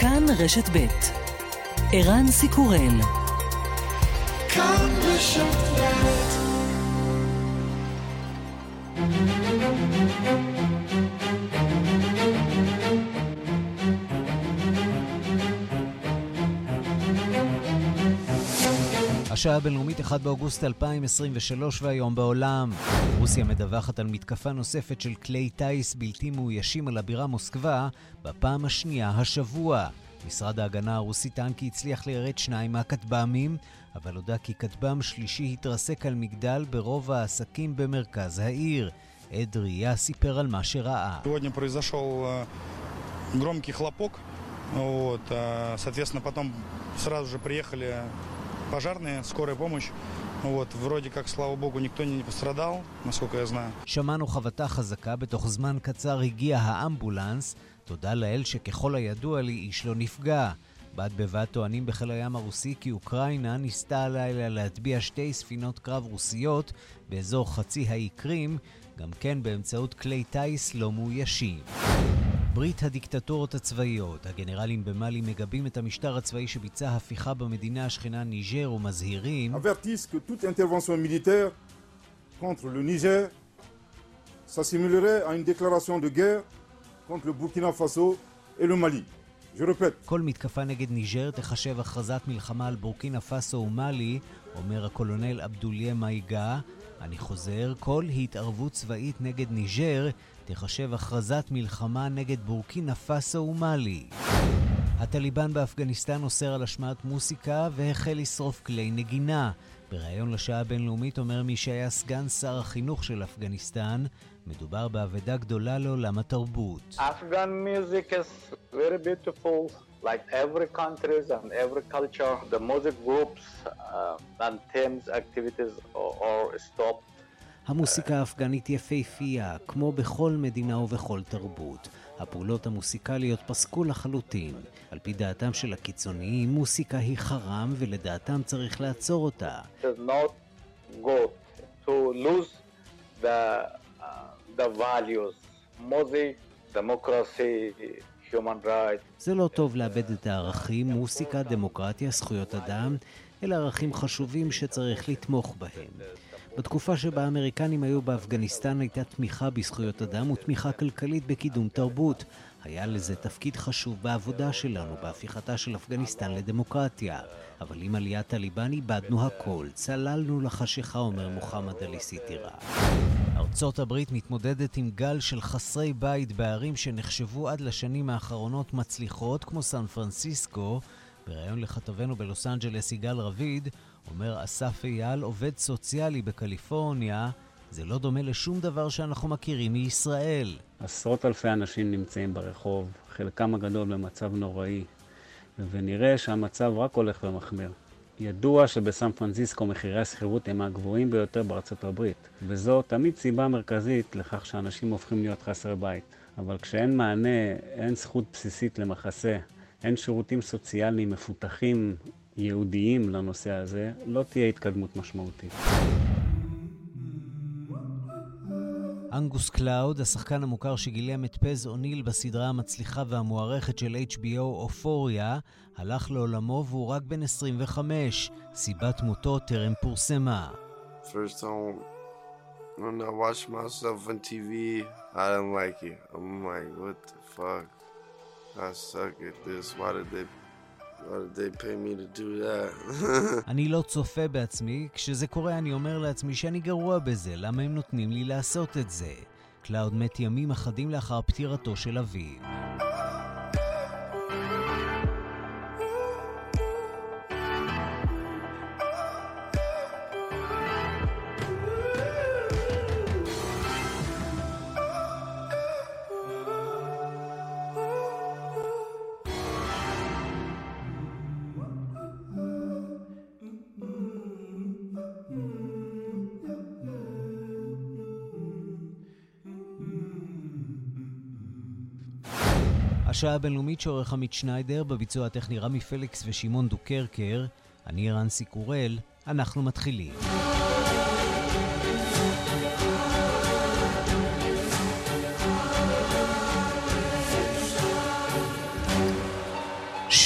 כאן רשת ב' ערן סיקורל כאן רשת ב' השעה הבינלאומית 1 באוגוסט 2023 והיום בעולם. רוסיה מדווחת על מתקפה נוספת של כלי טיס בלתי מאוישים על הבירה מוסקבה בפעם השנייה השבוע. משרד ההגנה הרוסי טען כי הצליח ליירט שניים מהכטב"מים, אבל הודה כי כטב"ם שלישי התרסק על מגדל ברוב העסקים במרכז העיר. עד ראייה סיפר על מה שראה. громкий хлопок, вот, соответственно, потом сразу же приехали пожарные, скорая помощь. Вот, вроде как, слава богу, никто не пострадал, насколько я знаю. שמענו חבטה חזקה, בתוך זמן קצר הגיע האמבולנס. תודה לאל שככל הידוע לי איש לא נפגע. בד בבד טוענים בחיל הים הרוסי כי אוקראינה ניסתה הלילה להטביע שתי ספינות קרב רוסיות באזור חצי האי קרים, גם כן באמצעות כלי טיס לא מאוישים. ברית הדיקטטורות הצבאיות. הגנרלים במאלי מגבים את המשטר הצבאי שביצע הפיכה במדינה השכנה ניג'ר ומזהירים כל מתקפה נגד ניג'ר תחשב הכרזת מלחמה על בורקינה פאסו ומאלי, אומר הקולונל אבדוליה מייגה. אני חוזר, כל התערבות צבאית נגד ניג'ר תחשב הכרזת מלחמה נגד בורקינה פאסו ומאלי. הטליבן באפגניסטן אוסר על השמעת מוסיקה והחל לשרוף כלי נגינה. בריאיון לשעה הבינלאומית אומר מי שהיה סגן שר החינוך של אפגניסטן, מדובר באבדה גדולה לעולם התרבות. Afghan music is very beautiful. Like every countries and every culture, the music groups, uh, anthems, activities are stopped. המוסיקה האפגנית יפהפייה, כמו בכל מדינה ובכל תרבות. הפעולות המוסיקליות פסקו לחלוטין. על פי דעתם של הקיצוניים, מוסיקה היא חרם ולדעתם צריך לעצור אותה. זה לא טוב לאבד את הערכים, מוסיקה, דמוקרטיה, זכויות אדם, אלה ערכים חשובים שצריך לתמוך בהם. בתקופה שבה האמריקנים היו באפגניסטן הייתה תמיכה בזכויות אדם ותמיכה כלכלית בקידום תרבות. היה לזה תפקיד חשוב בעבודה שלנו, בהפיכתה של אפגניסטן לדמוקרטיה. אבל עם עליית טליבאן איבדנו הכל, צללנו לחשיכה, אומר מוחמד עלי סיטירה. ארצות הברית מתמודדת עם גל של חסרי בית בערים שנחשבו עד לשנים האחרונות מצליחות, כמו סן פרנסיסקו. בריאיון לכתבנו בלוס אנג'לס יגאל רביד, אומר אסף אייל, עובד סוציאלי בקליפורניה, זה לא דומה לשום דבר שאנחנו מכירים מישראל. עשרות אלפי אנשים נמצאים ברחוב, חלקם הגדול במצב נוראי, ונראה שהמצב רק הולך ומחמיר. ידוע שבסן פרנסיסקו מחירי השכירות הם הגבוהים ביותר בארצות הברית, וזו תמיד סיבה מרכזית לכך שאנשים הופכים להיות חסרי בית. אבל כשאין מענה, אין זכות בסיסית למחסה, אין שירותים סוציאליים מפותחים ייעודיים לנושא הזה, לא תהיה התקדמות משמעותית. אנגוס קלאוד, השחקן המוכר שגילם את פז אוניל בסדרה המצליחה והמוערכת של HBO אופוריה, הלך לעולמו והוא רק בן 25. סיבת מותו טרם פורסמה. First time like it. I'm אני לא צופה בעצמי, כשזה קורה אני אומר לעצמי שאני גרוע בזה, למה הם נותנים לי לעשות את זה? קלאוד מת ימים אחדים לאחר פטירתו של אביו. השעה הבינלאומית שעורך עמית שניידר, בביצוע הטכני רמי פליקס ושמעון דוקרקר. אני רנסי קורל, אנחנו מתחילים.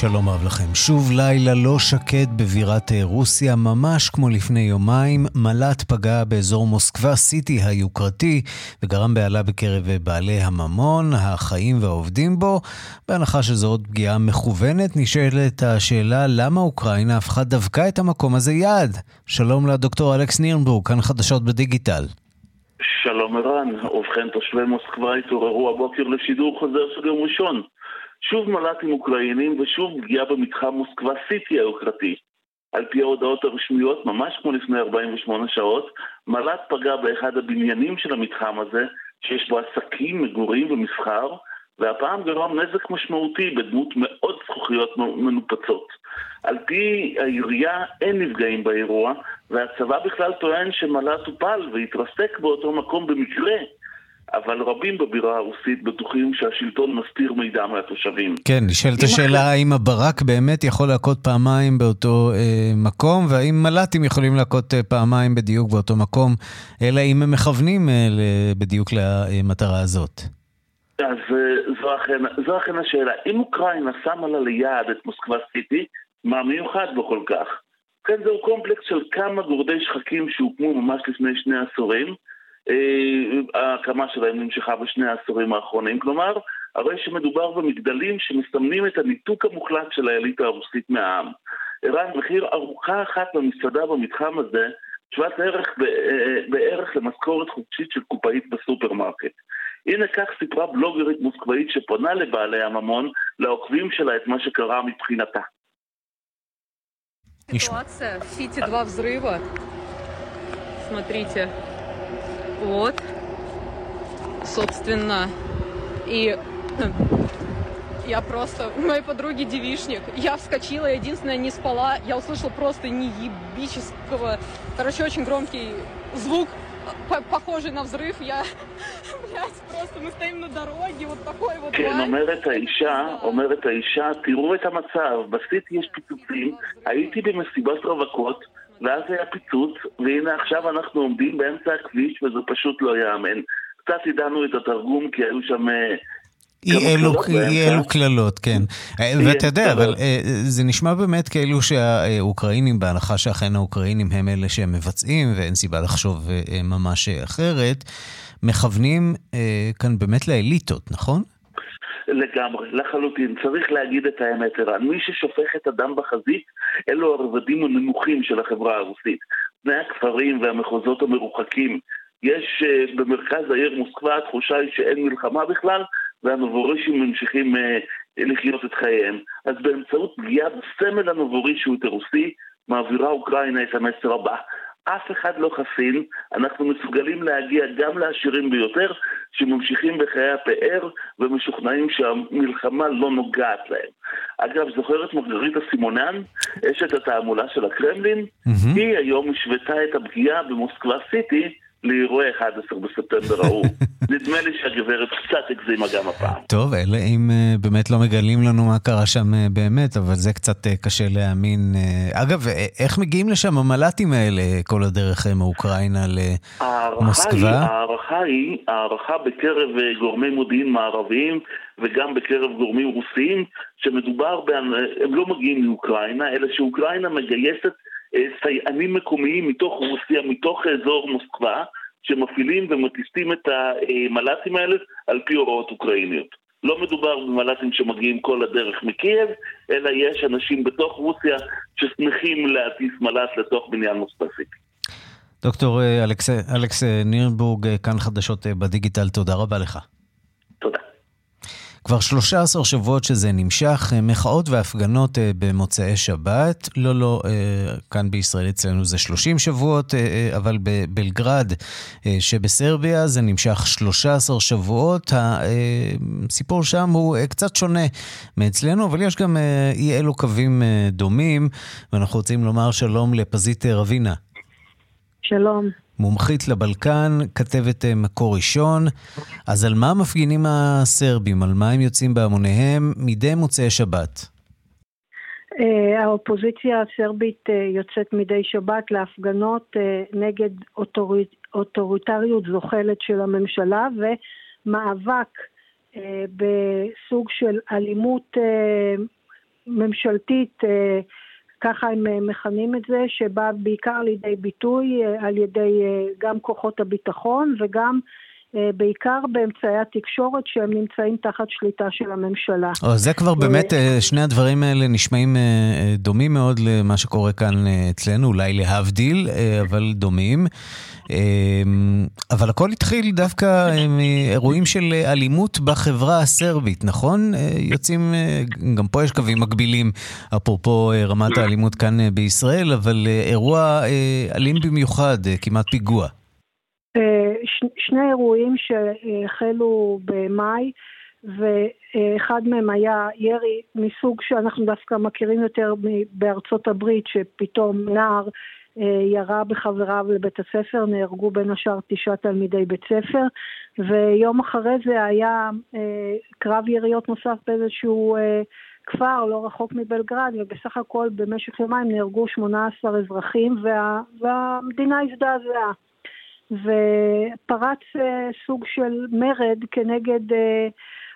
שלום רב לכם. שוב לילה לא שקט בבירת רוסיה, ממש כמו לפני יומיים. מל"ט פגע באזור מוסקבה סיטי היוקרתי וגרם בהלה בקרב בעלי הממון, החיים והעובדים בו. בהנחה שזו עוד פגיעה מכוונת, נשאלת השאלה למה אוקראינה הפכה דווקא את המקום הזה יעד. שלום לדוקטור אלכס נירנבורג, כאן חדשות בדיגיטל. שלום ערן, ובכן תושבי מוסקבה התעוררו הבוקר לשידור חוזר של יום ראשון. שוב מל"טים אוקראינים ושוב פגיעה במתחם מוסקבה סיטי היוקרתי. על פי ההודעות הרשמיות, ממש כמו לפני 48 שעות, מל"ט פגע באחד הבניינים של המתחם הזה, שיש בו עסקים, מגורים ומסחר, והפעם גרם נזק משמעותי בדמות מאות זכוכיות מנופצות. על פי העירייה אין נפגעים באירוע, והצבא בכלל טוען שמל"ט טופל והתרסק באותו מקום במקרה. אבל רבים בבירה הרוסית בטוחים שהשלטון מסתיר מידע מהתושבים. כן, נשאלת השאלה האם הברק באמת יכול להכות פעמיים באותו אה, מקום, והאם מל"טים יכולים להכות אה, פעמיים בדיוק באותו מקום, אלא אם הם מכוונים אה, בדיוק למטרה הזאת. אז אה, זו אכן, זו אכן השאלה. אם אוקראינה שמה לה ליעד את מוסקבה סיטי, מה מיוחד בו כל כך? כן, זהו קומפלקס של כמה גורדי שחקים שהוקמו ממש לפני שני עשורים. אה, ההקמה שלהם נמשכה בשני העשורים האחרונים. כלומר, הרי שמדובר במגדלים שמסמנים את הניתוק המוחלט של האליטה הרוסית מהעם. ערן, מחיר ארוחה אחת במסעדה במתחם הזה שוות ערך אה, בערך למשכורת חודשית של קופאית בסופרמרקט. הנה כך סיפרה בלוגרית מוסקבאית שפונה לבעלי הממון, לעוקבים שלה את מה שקרה מבחינתה. Ситуация в Сити два взрыва. Смотрите. Вот. Собственно. И я просто... У моей подруги девишник. Я вскочила, единственное, не спала. Я услышала просто неебического... Короче, очень громкий звук, похожий на взрыв. Я... Блядь, просто мы стоим на дороге, вот такой вот... כן, אומרת האישה, אומרת האישה, תראו את המצב, בסיטי יש פיצוצים, הייתי במסיבת רווקות, ואז היה פיצוץ, והנה עכשיו אנחנו עומדים באמצע הכביש וזה פשוט לא ייאמן. קצת ידענו את התרגום כי היו שם... אה, אי אלו קללות, כן. אה, ואתה יודע, אבל אה, זה נשמע באמת כאילו שהאוקראינים, בהנחה שאכן האוקראינים הם אלה שהם מבצעים, ואין סיבה לחשוב ממש אחרת, מכוונים כאן באמת לאליטות, נכון? לגמרי, לחלוטין. צריך להגיד את האמת, ערן. מי ששופך את הדם בחזית, אלו הרבדים הנמוכים של החברה הרוסית. בני הכפרים והמחוזות המרוחקים. יש uh, במרכז העיר מוסקבה, התחושה היא שאין מלחמה בכלל, והנבורישים ממשיכים uh, לחיות את חייהם. אז באמצעות פגיעה בסמל הנבורישיות הרוסי, מעבירה אוקראינה את המסר הבא. אף אחד לא חסין, אנחנו מסוגלים להגיע גם לעשירים ביותר שממשיכים בחיי הפאר ומשוכנעים שהמלחמה לא נוגעת להם. אגב, זוכרת מרגריטה סימונן, אשת התעמולה של הקרמלין? Mm-hmm. היא היום השוותה את הפגיעה במוסקבה סיטי לאירועי 11 בספטמבר ההוא. נדמה לי שהגברת קצת הגזימה גם הפעם. טוב, אלא אם uh, באמת לא מגלים לנו מה קרה שם uh, באמת, אבל זה קצת uh, קשה להאמין. אגב, איך מגיעים לשם המל"טים האלה כל הדרך מאוקראינה למוסקבה? ההערכה היא, ההערכה בקרב גורמי מודיעין מערביים וגם בקרב גורמים רוסיים, שמדובר. הם לא מגיעים מאוקראינה, אלא שאוקראינה מגייסת סייענים מקומיים מתוך רוסיה, מתוך אזור מוסקבה, שמפעילים ומטיסים את המל"טים האלה על פי הוראות אוקראיניות. לא מדובר במל"טים שמגיעים כל הדרך מקייב, אלא יש אנשים בתוך רוסיה ששמחים להטיס מל"ט לתוך בניין מוספסי. דוקטור אה, אלכס, אלכס אה, נירנבורג, אה, כאן חדשות בדיגיטל, תודה רבה לך. כבר 13 שבועות שזה נמשך, אה, מחאות והפגנות אה, במוצאי שבת. לא, לא, אה, כאן בישראל אצלנו זה 30 שבועות, אבל בבלגרד שבסרביה זה נמשך 13 שבועות. הסיפור שם הוא קצת שונה מאצלנו, אבל יש גם אי אלו קווים דומים, ואנחנו רוצים לומר שלום לפזית רבינה. שלום. מומחית לבלקן, כתבת אה, מקור ראשון. אז על מה מפגינים הסרבים? על מה הם יוצאים בהמוניהם מדי מוצאי שבת? אה, האופוזיציה הסרבית אה, יוצאת מדי שבת להפגנות נגד אוטוריטריות זוחלת של הממשלה ומאבק בסוג של אלימות ממשלתית, ככה הם מכנים את זה, שבאה בעיקר לידי ביטוי על ידי גם כוחות הביטחון וגם אה, בעיקר באמצעי התקשורת שהם נמצאים תחת שליטה של הממשלה. או, זה כבר באמת, אה, שני הדברים האלה נשמעים אה, דומים מאוד למה שקורה כאן אצלנו, אולי להבדיל, אבל דומים. אבל הכל התחיל דווקא מאירועים של אלימות בחברה הסרבית, נכון? יוצאים, גם פה יש קווים מקבילים, אפרופו רמת האלימות כאן בישראל, אבל אירוע אלים במיוחד, כמעט פיגוע. שני אירועים שהחלו במאי ואחד מהם היה ירי מסוג שאנחנו דווקא מכירים יותר בארצות הברית שפתאום נער אה, ירה בחבריו לבית הספר, נהרגו בין השאר תשעה תלמידי בית ספר ויום אחרי זה היה אה, קרב יריות נוסף באיזשהו אה, כפר לא רחוק מבלגרד ובסך הכל במשך יומיים נהרגו 18 אזרחים וה, והמדינה הזדעזעה ופרץ אה, סוג של מרד כנגד אה,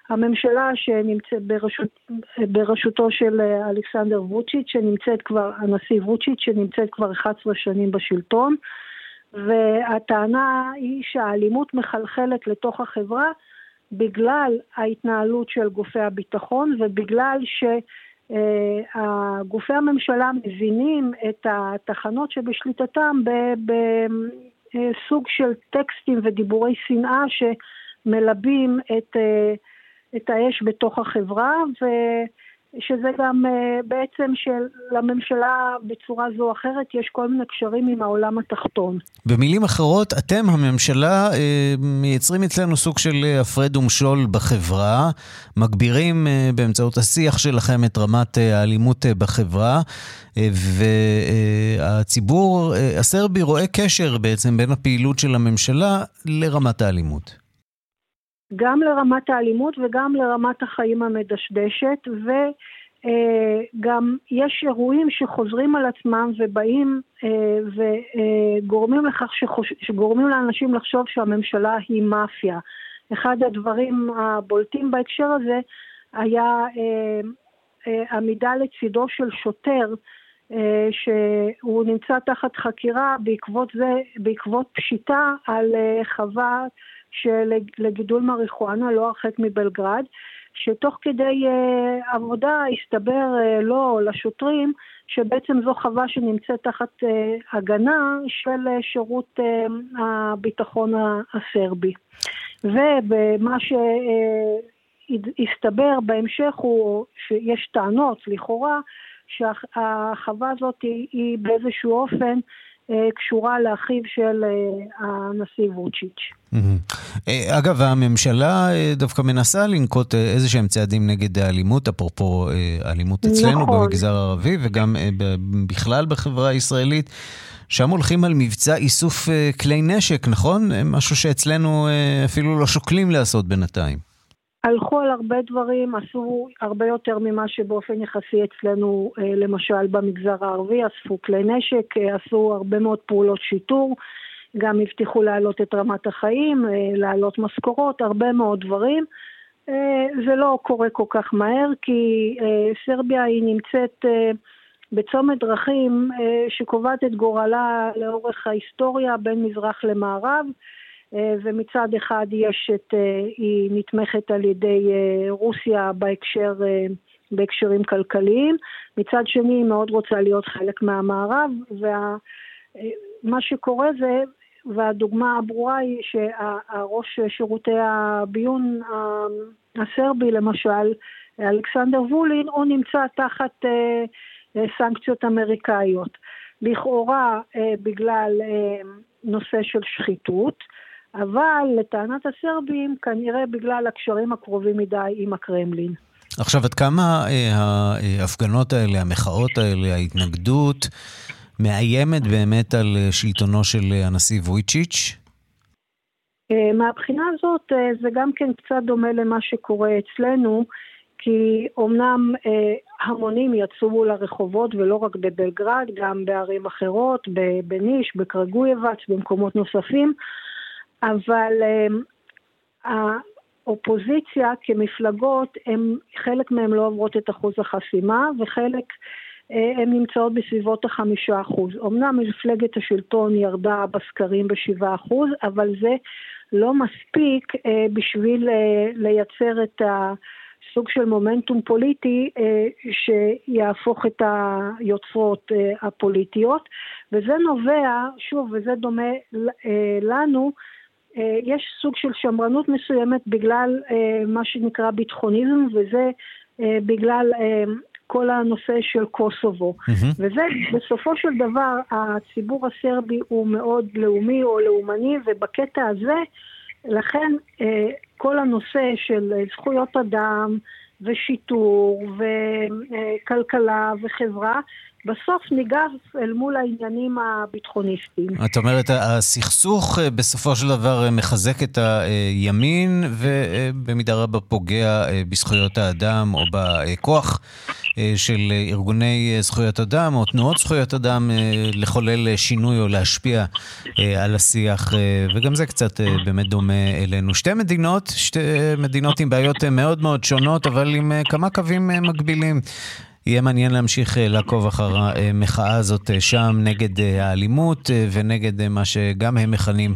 הממשלה שנמצאת בראשות, בראשותו של אה, אלכסנדר ווצ'יץ', שנמצאת כבר, הנשיא ווצ'יץ', שנמצאת כבר 11 שנים בשלטון, והטענה היא שהאלימות מחלחלת לתוך החברה בגלל ההתנהלות של גופי הביטחון ובגלל ש... גופי הממשלה מבינים את התחנות שבשליטתם אה, סוג של טקסטים ודיבורי שנאה שמלבים את, אה, את האש בתוך החברה ושזה גם אה, בעצם שלממשלה בצורה זו או אחרת יש כל מיני קשרים עם העולם התחתון. במילים אחרות, אתם הממשלה מייצרים אצלנו סוג של הפרד ומשול בחברה, מגבירים באמצעות השיח שלכם את רמת האלימות בחברה. והציבור הסרבי רואה קשר בעצם בין הפעילות של הממשלה לרמת האלימות. גם לרמת האלימות וגם לרמת החיים המדשדשת, וגם יש אירועים שחוזרים על עצמם ובאים וגורמים לכך, שחוש... שגורמים לאנשים לחשוב שהממשלה היא מאפיה. אחד הדברים הבולטים בהקשר הזה היה עמידה לצידו של שוטר אה, שהוא נמצא תחת חקירה בעקבות זה, בעקבות פשיטה על אה, חווה של, לגידול מריחואנה לא הרחק מבלגרד, שתוך כדי uh, עבודה הסתבר uh, לו, לשוטרים, שבעצם זו חווה שנמצאת תחת uh, הגנה של uh, שירות uh, הביטחון הסרבי. ומה שהסתבר בהמשך הוא שיש טענות, לכאורה, שהחווה הזאת היא, היא באיזשהו אופן אה, קשורה לאחיו של אה, הנשיא ווצ'יץ'. אה, אגב, הממשלה דווקא מנסה לנקוט איזה שהם צעדים נגד האלימות, אפרופו אלימות אצלנו נכון. במגזר הערבי וגם בכלל בחברה הישראלית. שם הולכים על מבצע איסוף כלי נשק, נכון? משהו שאצלנו אפילו לא שוקלים לעשות בינתיים. הלכו על הרבה דברים, עשו הרבה יותר ממה שבאופן יחסי אצלנו, אה, למשל במגזר הערבי, אספו כלי נשק, אה, עשו הרבה מאוד פעולות שיטור, גם הבטיחו להעלות את רמת החיים, אה, להעלות משכורות, הרבה מאוד דברים. זה לא קורה כל כך מהר, כי סרביה היא נמצאת בצומת דרכים שקובעת את גורלה לאורך ההיסטוריה בין מזרח למערב. אה, ומצד אחד יש את, אה, היא נתמכת על ידי אה, רוסיה בהקשר, בהקשרים כלכליים, מצד שני היא מאוד רוצה להיות חלק מהמערב, ומה שקורה זה, והדוגמה הברורה היא שהראש שירותי הביון הסרבי למשל, אלכסנדר וולין, הוא נמצא תחת סנקציות אמריקאיות. לכאורה בגלל נושא של שחיתות, אבל לטענת הסרבים, כנראה בגלל הקשרים הקרובים מדי עם הקרמלין. עכשיו, עד כמה אה, ההפגנות האלה, המחאות האלה, ההתנגדות, מאיימת באמת על אה, שלטונו של אה, הנשיא וויצ'יץ'? אה, מהבחינה הזאת אה, זה גם כן קצת דומה למה שקורה אצלנו, כי אומנם אה, המונים יצאו לרחובות ולא רק בבלגרד, גם בערים אחרות, בניש, בקרגויבץ, במקומות נוספים, אבל אמ, האופוזיציה כמפלגות, הם, חלק מהם לא עוברות את אחוז החסימה וחלק אה, הן נמצאות בסביבות החמישה אחוז. אמנם מפלגת השלטון ירדה בסקרים בשבעה אחוז, אבל זה לא מספיק אה, בשביל אה, לייצר את הסוג של מומנטום פוליטי שיהפוך את היוצרות הפוליטיות, וזה נובע, שוב, וזה דומה לנו, יש סוג של שמרנות מסוימת בגלל מה שנקרא ביטחוניזם, וזה בגלל כל הנושא של קוסובו. Mm-hmm. וזה, בסופו של דבר, הציבור הסרבי הוא מאוד לאומי או לאומני, ובקטע הזה, לכן אה, כל הנושא של זכויות אדם ושיטור וכלכלה וחברה, בסוף ניגב אל מול העניינים הביטחוניסטיים. את אומרת, הסכסוך אה, בסופו של דבר אה, מחזק את הימין ובמידה רבה פוגע בזכויות האדם או בכוח של ארגוני זכויות אדם או תנועות זכויות אדם לחולל שינוי או להשפיע על השיח, וגם זה קצת באמת דומה אלינו. שתי מדינות, שתי מדינות עם בעיות מאוד מאוד שונות, אבל עם כמה קווים מקבילים. יהיה מעניין להמשיך אה, לעקוב אחר המחאה הזאת אה, שם נגד אה, האלימות ונגד מה שגם הם מכנים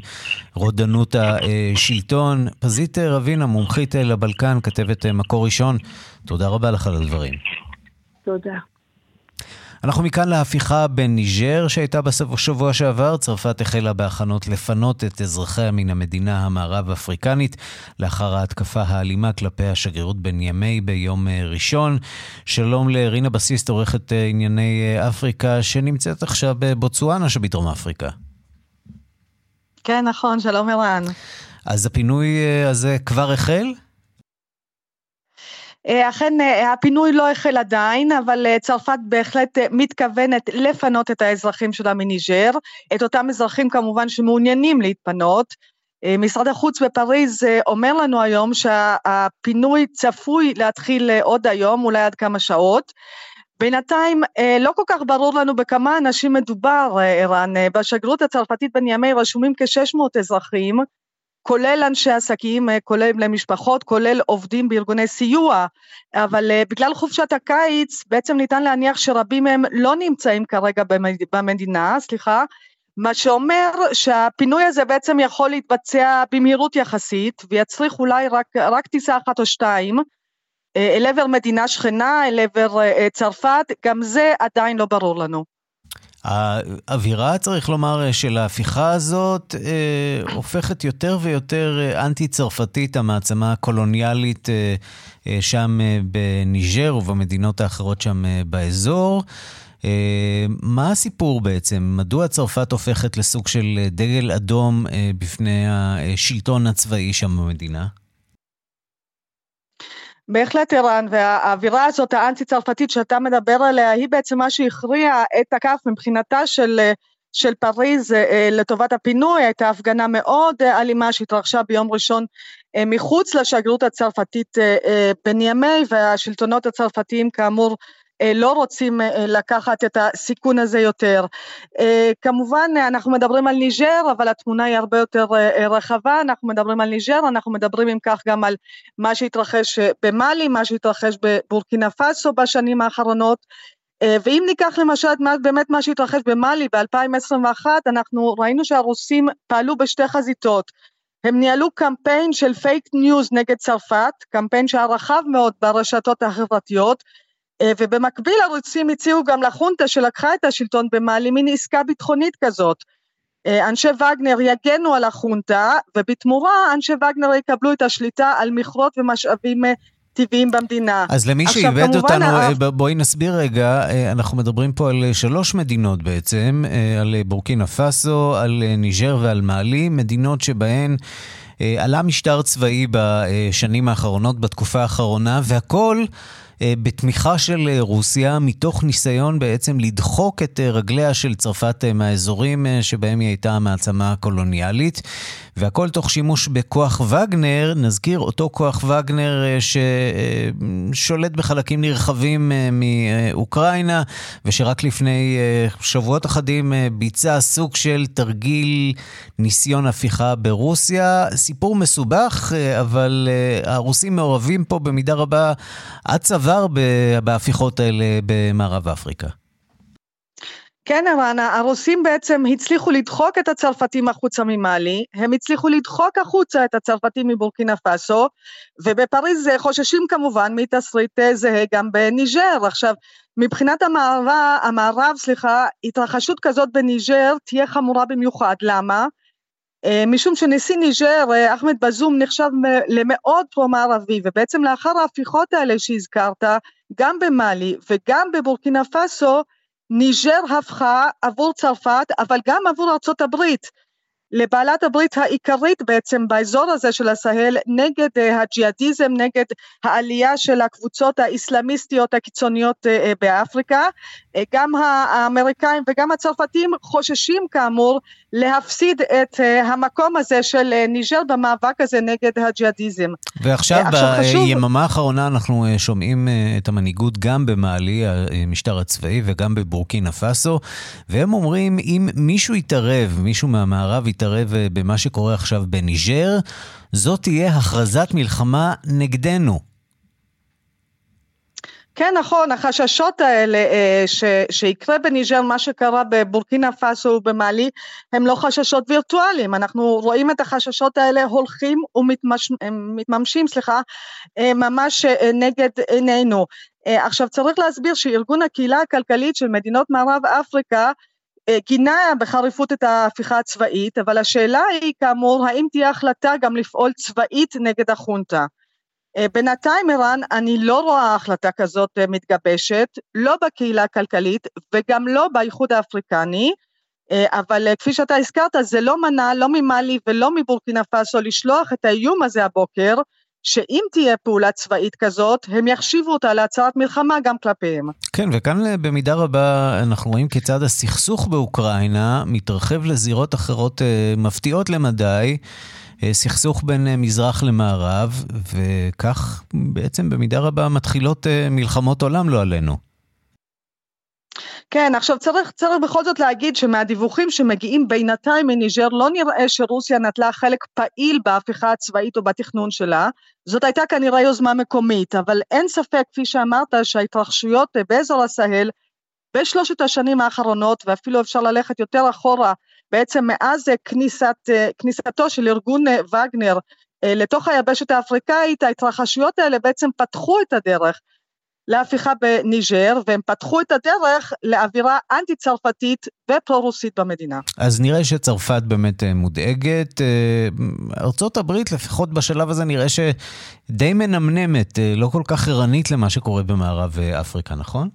רודנות השלטון. פזית רבינה, מומחית לבלקן, כתבת מקור ראשון, תודה רבה לך על הדברים. תודה. אנחנו מכאן להפיכה בניג'ר שהייתה בשבוע שעבר. צרפת החלה בהכנות לפנות את אזרחיה מן המדינה המערב-אפריקנית לאחר ההתקפה האלימה כלפי השגרירות בן ימי ביום אה, ראשון. שלום לרינה בסיסט, עורכת אה, ענייני אה, אפריקה, שנמצאת עכשיו בבוצואנה שבדרום אפריקה. כן, נכון, שלום ערן. אז הפינוי הזה כבר החל? אה, אכן אה, הפינוי לא החל עדיין, אבל אה, צרפת בהחלט מתכוונת לפנות את האזרחים שלה מניג'ר, את אותם אזרחים כמובן שמעוניינים להתפנות. משרד החוץ בפריז אומר לנו היום שהפינוי צפוי להתחיל עוד היום, אולי עד כמה שעות. בינתיים לא כל כך ברור לנו בכמה אנשים מדובר, ערן. בשגרירות הצרפתית בנימי רשומים כ-600 אזרחים, כולל אנשי עסקים, אה, כולל למשפחות, כולל עובדים בארגוני סיוע, אבל אה, בגלל חופשת הקיץ בעצם ניתן להניח שרבים מהם לא נמצאים כרגע במדינה, סליחה, מה שאומר שהפינוי הזה בעצם יכול להתבצע במהירות יחסית ויצריך אולי רק, רק טיסה אחת או שתיים אה, אל עבר מדינה שכנה, אל עבר צרפת, גם זה עדיין לא ברור לנו. האווירה, צריך לומר, של ההפיכה הזאת אה, הופכת יותר ויותר אה, אנטי-צרפתית, המעצמה הקולוניאלית אה, אה, שם אה, בניג'ר ובמדינות האחרות שם אה, באזור. אה, מה הסיפור בעצם? מדוע צרפת הופכת לסוג של דגל אדום אה, בפני השלטון הצבאי שם במדינה? בהחלט ערן, והאווירה הזאת האנטי-צרפתית שאתה מדבר עליה היא בעצם מה שהכריע את הכף מבחינתה של, של פריז אה, לטובת הפינוי, הייתה הפגנה מאוד אלימה שהתרחשה ביום ראשון אה, מחוץ לשגרירות הצרפתית אה, בנימי והשלטונות הצרפתיים כאמור אה, לא רוצים אה, לקחת את הסיכון הזה יותר. אה, כמובן אנחנו מדברים על ניג'ר אבל התמונה היא הרבה יותר רחבה, אנחנו מדברים על ניג'ר, אנחנו מדברים אם כך גם על מה שהתרחש במאלי, מה שהתרחש בבורקינה פאסו בשנים האחרונות. ואם ניקח למשל באמת מה שהתרחש במאלי ב-2021 אנחנו ראינו שהרוסים פעלו בשתי חזיתות. הם ניהלו קמפיין של פייק ניוז נגד צרפת, קמפיין שהיה רחב מאוד ברשתות החברתיות אה, ובמקביל הרוסים הציעו גם לחונטה שלקחה את השלטון במאלי מין עסקה ביטחונית כזאת. אה, אנשי וגנר יגנו על החונטה ובתמורה אנשי וגנר יקבלו את השליטה על מכרות ומשאבים אה, טבעיים במדינה. אז למי שאיבד אותנו, ה... בואי נסביר רגע, אנחנו מדברים פה על שלוש מדינות בעצם, על בורקינה פאסו, על ניג'ר ועל מאלי, מדינות שבהן עלה משטר צבאי בשנים האחרונות, בתקופה האחרונה, והכל בתמיכה של רוסיה, מתוך ניסיון בעצם לדחוק את רגליה של צרפת מהאזורים שבהם היא הייתה מעצמה קולוניאלית, והכל תוך שימוש בכוח וגנר, נזכיר אותו כוח וגנר ששולט בחלקים נרחבים מאוקראינה, ושרק לפני שבועות אחדים ביצע סוג של תרגיל ניסיון הפיכה ברוסיה. סיפור מסובך, אבל הרוסים מעורבים פה במידה רבה עד צוואר בהפיכות האלה במערב אפריקה. כן, ערן, הרוסים בעצם הצליחו לדחוק את הצרפתים החוצה ממאלי, הם הצליחו לדחוק החוצה את הצרפתים מבורקינה פאסו, ובפריז חוששים כמובן מתסריט זהה גם בניג'ר. עכשיו, מבחינת המערב, המערב, סליחה, התרחשות כזאת בניג'ר תהיה חמורה במיוחד, למה? אה, משום שנשיא ניג'ר, אה, אחמד בזום, נחשב למאוד פרו-מערבי, ובעצם לאחר ההפיכות האלה שהזכרת, גם במאלי וגם בבורקינה פאסו, ניג'ר הפכה עבור צרפת, אבל גם עבור ארצות הברית, לבעלת הברית העיקרית בעצם באזור הזה של הסהל נגד אה, הג'יהאדיזם, נגד העלייה של הקבוצות האסלאמיסטיות הקיצוניות אה, אה, באפריקה. גם האמריקאים וגם הצרפתים חוששים כאמור להפסיד את המקום הזה של ניג'ר במאבק הזה נגד הג'יהאדיזם. ועכשיו ביממה האחרונה אנחנו שומעים את המנהיגות גם במאלי, המשטר הצבאי, וגם בבורקינה פאסו, והם אומרים אם מישהו יתערב, מישהו מהמערב יתערב, להתערב אה, במה שקורה עכשיו בניג'ר, זאת תהיה הכרזת מלחמה נגדנו. כן, נכון, החששות האלה אה, ש, שיקרה בניג'ר מה שקרה בבורקינה פאסו ובמאלי הם לא חששות וירטואליים, אנחנו רואים את החששות האלה הולכים ומתממשים, סליחה, אה, ממש נגד עינינו. עכשיו צריך להסביר שארגון הקהילה הכלכלית של מדינות מערב אפריקה גינה בחריפות את ההפיכה הצבאית, אבל השאלה היא כאמור, האם תהיה החלטה גם לפעול צבאית נגד החונטה. אה, בינתיים ערן, אני לא רואה החלטה כזאת אה, מתגבשת, לא בקהילה הכלכלית וגם לא באיחוד האפריקני, אבל כפי שאתה הזכרת, זה לא מנע לא ממאלי ולא מבורקינה פאסו לשלוח את האיום הזה הבוקר, שאם תהיה פעולה צבאית כזאת, הם יחשיבו אותה להצהרת מלחמה גם כלפיהם. כן, וכאן אה, במידה רבה אנחנו רואים כיצד הסכסוך באוקראינה מתרחב לזירות אחרות אה, מפתיעות למדי. אה, סכסוך בין מזרח למערב, וכך בעצם במידה רבה מתחילות מלחמות עולם לא עלינו. כן, עכשיו צריך, צריך בכל זאת להגיד שמהדיווחים שמגיעים בינתיים מניג'ר לא נראה שרוסיה נטלה חלק פעיל בהפיכה הצבאית או בתכנון שלה, זאת הייתה כנראה יוזמה מקומית, אבל אין ספק, כפי שאמרת, שההתרחשויות באזור הסהל בשלושת השנים האחרונות, ואפילו אפשר ללכת יותר אחורה, בעצם מאז כניסת, כניסתו של ארגון וגנר לתוך היבשת האפריקאית, ההתרחשויות האלה בעצם פתחו את הדרך להפיכה בניג'ר, והם פתחו את הדרך לאווירה אנטי-צרפתית ופרו-רוסית במדינה. אז נראה שצרפת באמת אה, מודאגת. אה, ארצות הברית, לפחות בשלב הזה, נראה שדי מנמנמת, אה, לא כל כך ערנית למה שקורה במערב אפריקה, נכון?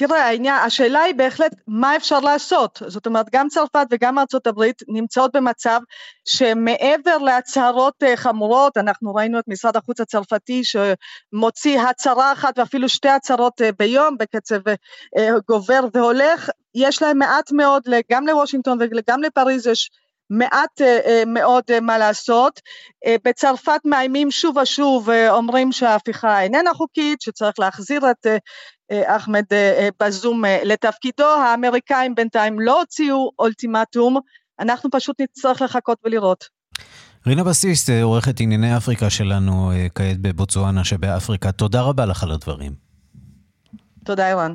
תראה, העניין, השאלה היא בהחלט מה אפשר לעשות. זאת אומרת, גם צרפת וגם ארצות הברית נמצאות במצב שמעבר להצהרות אה, חמורות, אנחנו ראינו את משרד החוץ הצרפתי שמוציא הצהרה אחת ואפילו שתי הצהרות אה, ביום בקצב אה, גובר והולך, יש להם מעט מאוד, גם לוושינגטון וגם לפריז יש מעט מאוד מה לעשות. בצרפת מאיימים שוב ושוב, אומרים שההפיכה איננה חוקית, שצריך להחזיר את אחמד אה, אה, בזום לתפקידו, האמריקאים בינתיים לא הוציאו אולטימטום, אנחנו פשוט נצטרך לחכות ולראות. רינה בסיס, עורכת ענייני אפריקה שלנו כעת בבוצואנה שבאפריקה, תודה רבה לך על הדברים. תודה, אירן.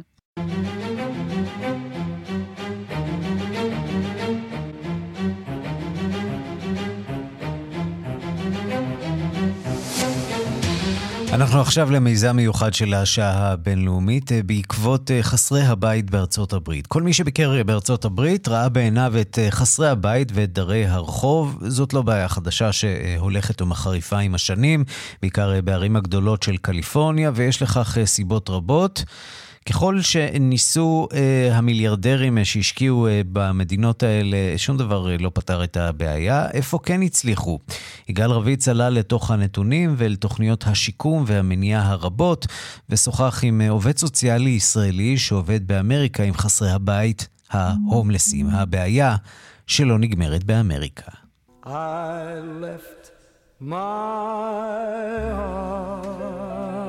אנחנו עכשיו למיזם מיוחד של השעה הבינלאומית אה, בעקבות אה, חסרי הבית בארצות הברית. כל מי שביקר בארצות הברית ראה בעיניו את אה, חסרי הבית ואת דרי הרחוב. זאת לא בעיה חדשה שהולכת ומחריפה עם השנים, בעיקר בערים הגדולות של קליפורניה, ויש לכך סיבות רבות. ככל שניסו אה, המיליארדרים שהשקיעו אה, במדינות האלה, שום דבר אה, לא פתר את הבעיה. איפה כן הצליחו? יגאל רביץ צלל לתוך הנתונים ואל תוכניות השיקום והמניעה הרבות, ושוחח עם אה, עובד סוציאלי ישראלי שעובד באמריקה עם חסרי הבית ההומלסים. הבעיה שלא נגמרת באמריקה. I left my heart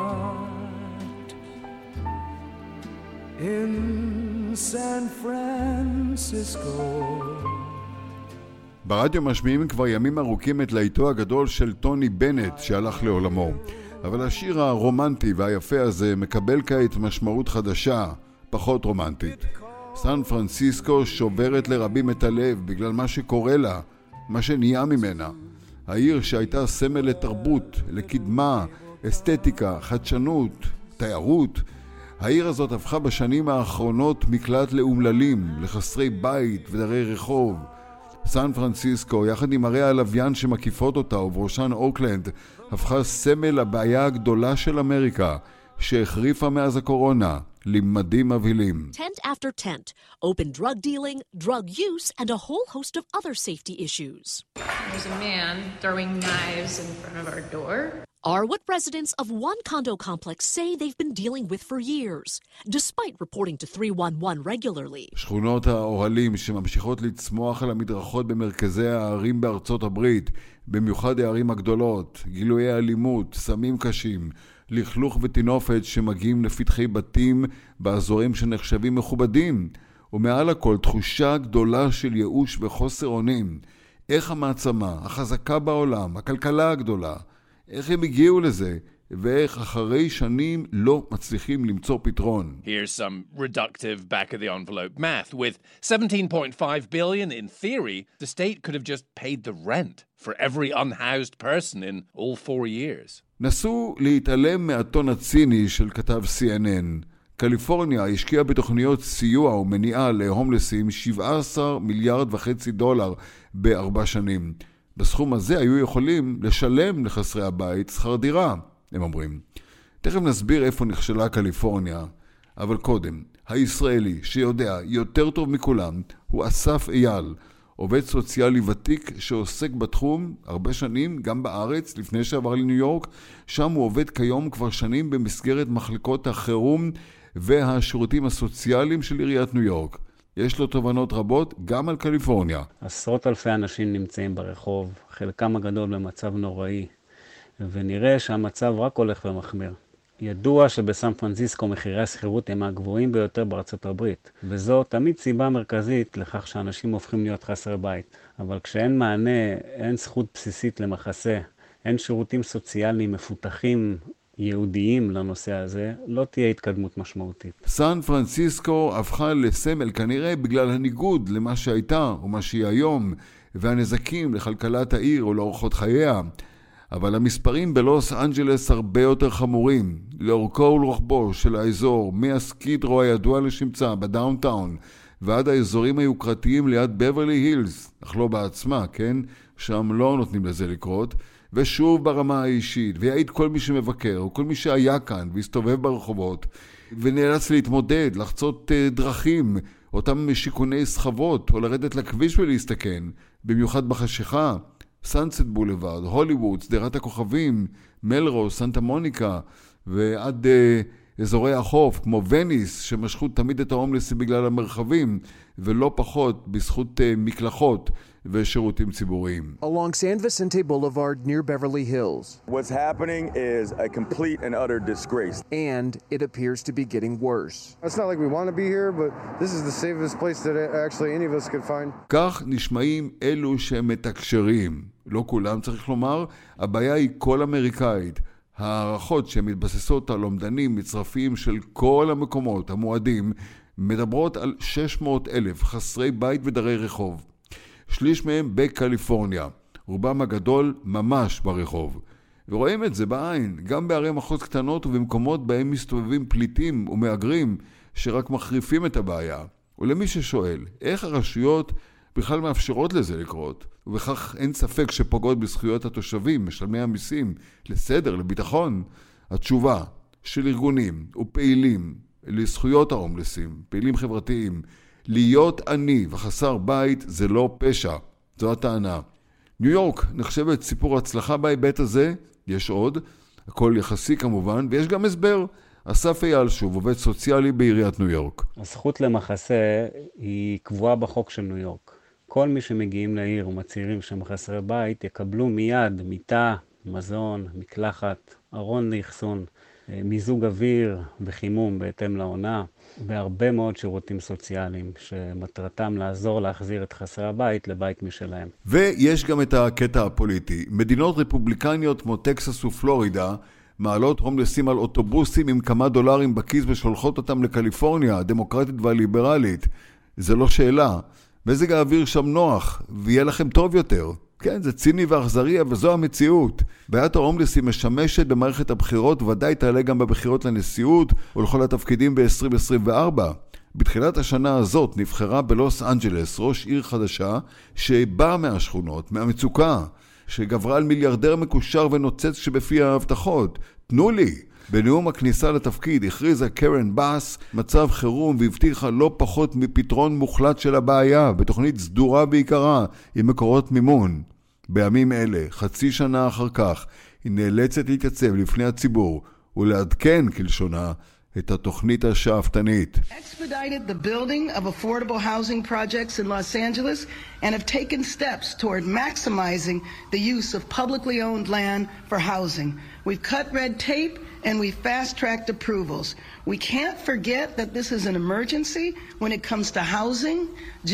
in San Francisco. ברדיו משמיעים כבר ימים ארוכים את להיטו הגדול של טוני בנט שהלך לעולמו. אבל השיר הרומנטי והיפה הזה מקבל כעת משמעות חדשה, פחות רומנטית. סן פרנסיסקו שוברת לרבים את הלב בגלל מה שקורה לה, מה שנהיה ממנה. העיר שהייתה סמל לתרבות, לקדמה, אסתטיקה, חדשנות, תיירות, העיר הזאת הפכה בשנים האחרונות מקלט לאומללים, לחסרי בית ודרי רחוב. סן פרנסיסקו, יחד עם ערי הלוויין שמקיפות אותה ובראשן אוקלנד, הפכה סמל לבעיה הגדולה של אמריקה, שהחריפה מאז הקורונה, לממדים מבהילים. Tent after tent, open drug dealing, drug use, and a whole host of other safety issues. There's a man throwing knives in front of our door. Are what residents of one condo complex say they've been dealing with for years, despite reporting to 311 regularly. שכונות האוהלים שממשיכות לצמוח על המדרכות במרכזי הערים בארצות הברית, במיוחד הערים הגדולות, גילויי אלימות, סמים קשים, לכלוך וטינופת שמגיעים לפתחי בתים באזורים שנחשבים מכובדים, ומעל הכל תחושה גדולה של ייאוש וחוסר אונים. איך המעצמה, החזקה בעולם, הכלכלה הגדולה, איך הם הגיעו לזה? ואיך אחרי שנים לא מצליחים למצוא פתרון. Here's some reductive back of the envelope math. With 17.5 billion in theory, the state could have just paid the rent for every unhoused person in all four years. נסו להתעלם מהטון הציני של כתב CNN. קליפורניה השקיעה בתוכניות סיוע ומניעה להומלסים 17 מיליארד וחצי דולר בארבע שנים. בסכום הזה היו יכולים לשלם לחסרי הבית שכר דירה. הם אומרים. תכף נסביר איפה נכשלה קליפורניה, אבל קודם, הישראלי שיודע יותר טוב מכולם הוא אסף אייל, עובד סוציאלי ותיק שעוסק בתחום הרבה שנים, גם בארץ, לפני שעבר לניו יורק. שם הוא עובד כיום כבר שנים במסגרת מחלקות החירום והשירותים הסוציאליים של עיריית ניו יורק. יש לו תובנות רבות גם על קליפורניה. עשרות אלפי אנשים נמצאים ברחוב, חלקם הגדול במצב נוראי. ונראה שהמצב רק הולך ומחמיר. ידוע שבסן פרנסיסקו מחירי השכירות הם הגבוהים ביותר בארצות הברית, וזו תמיד סיבה מרכזית לכך שאנשים הופכים להיות חסרי בית. אבל כשאין מענה, אין זכות בסיסית למחסה, אין שירותים סוציאליים מפותחים ייעודיים לנושא הזה, לא תהיה התקדמות משמעותית. סן פרנסיסקו הפכה לסמל כנראה בגלל הניגוד למה שהייתה ומה שהיא היום, והנזקים לכלכלת העיר ולאורחות חייה. אבל המספרים בלוס אנג'לס הרבה יותר חמורים. לאורכו ולרוחבו של האזור, מה Skid Row הידוע לשמצה בדאונטאון ועד האזורים היוקרתיים ליד בברלי הילס, אך לא בעצמה, כן? שם לא נותנים לזה לקרות. ושוב ברמה האישית, ויעיד כל מי שמבקר, או כל מי שהיה כאן והסתובב ברחובות, ונאלץ להתמודד, לחצות אה, דרכים, אותם שיכוני סחבות, או לרדת לכביש ולהסתכן, במיוחד בחשיכה. סאנסט בולווארד, הוליווד, שדרת הכוכבים, מלרוס, סנטה מוניקה, ועד uh, אזורי החוף, כמו וניס, שמשכו תמיד את ההומלסים בגלל המרחבים, ולא פחות בזכות uh, מקלחות ושירותים ציבוריים. Along San Vicente Boulevard near Beverly Hills. What's happening is a complete and utter disgrace. And it appears to be getting worse. It's not like we want to be here, but this is the safest place that actually any of us could find. כך נשמעים אלו שמתקשרים. לא כולם צריך לומר, הבעיה היא כל אמריקאית. הערכות שמתבססות על אומדנים מצרפיים של כל המקומות המועדים מדברות על 600 אלף חסרי בית ודרי רחוב. שליש מהם בקליפורניה, רובם הגדול ממש ברחוב. ורואים את זה בעין, גם בערי מחוז קטנות ובמקומות בהם מסתובבים פליטים ומהגרים שרק מחריפים את הבעיה. ולמי ששואל, איך הרשויות בכלל מאפשרות לזה לקרות, ובכך אין ספק שפוגעות בזכויות התושבים, משלמי המיסים, לסדר, לביטחון, התשובה של ארגונים ופעילים לזכויות ההומלסים, פעילים חברתיים. להיות עני וחסר בית זה לא פשע, זו הטענה. ניו יורק נחשבת סיפור הצלחה בהיבט הזה, יש עוד, הכל יחסי כמובן, ויש גם הסבר. אסף אייל שוב, עובד סוציאלי בעיריית ניו יורק. הזכות למחסה היא קבועה בחוק של ניו יורק. כל מי שמגיעים לעיר ומצהירים שהם חסרי בית, יקבלו מיד מיטה, מזון, מקלחת, ארון לאחסון, מיזוג אוויר וחימום בהתאם לעונה, והרבה מאוד שירותים סוציאליים שמטרתם לעזור להחזיר את חסרי הבית לבית משלהם. ויש גם את הקטע הפוליטי. מדינות רפובליקניות כמו טקסס ופלורידה מעלות הומלסים על אוטובוסים עם כמה דולרים בכיס ושולחות אותם לקליפורניה, הדמוקרטית והליברלית. זה לא שאלה. מזג האוויר שם נוח, ויהיה לכם טוב יותר. כן, זה ציני ואכזרי, אבל זו המציאות. בעיית ההומלסים משמשת במערכת הבחירות, ודאי תעלה גם בבחירות לנשיאות ולכל התפקידים ב-2024. בתחילת השנה הזאת נבחרה בלוס אנג'לס ראש עיר חדשה שבאה מהשכונות, מהמצוקה, שגברה על מיליארדר מקושר ונוצץ שבפי ההבטחות. תנו לי! בנאום הכניסה לתפקיד הכריזה קרן באס מצב חירום והבטיחה לא פחות מפתרון מוחלט של הבעיה בתוכנית סדורה בעיקרה עם מקורות מימון. בימים אלה, חצי שנה אחר כך, היא נאלצת להתייצב לפני הציבור ולעדכן כלשונה את התוכנית השאפתנית. Expedited the building of affordable housing projects in Los Angeles and have taken steps toward maximizing the use of publicly owned land for housing. We've cut red tape and we fast-tracked approvals. We can't forget that this is an emergency when it comes to housing,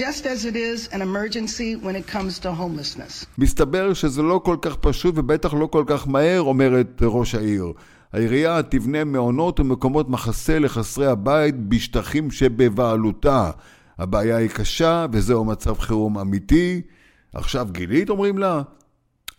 just as it is an emergency when it comes to homelessness. מסתבר שזה לא כל כך פשוט ובטח לא כל כך מהר, אומרת ראש העיר. העירייה תבנה מעונות ומקומות מחסה לחסרי הבית בשטחים שבבעלותה. הבעיה היא קשה וזהו מצב חירום אמיתי. עכשיו גילית, אומרים לה?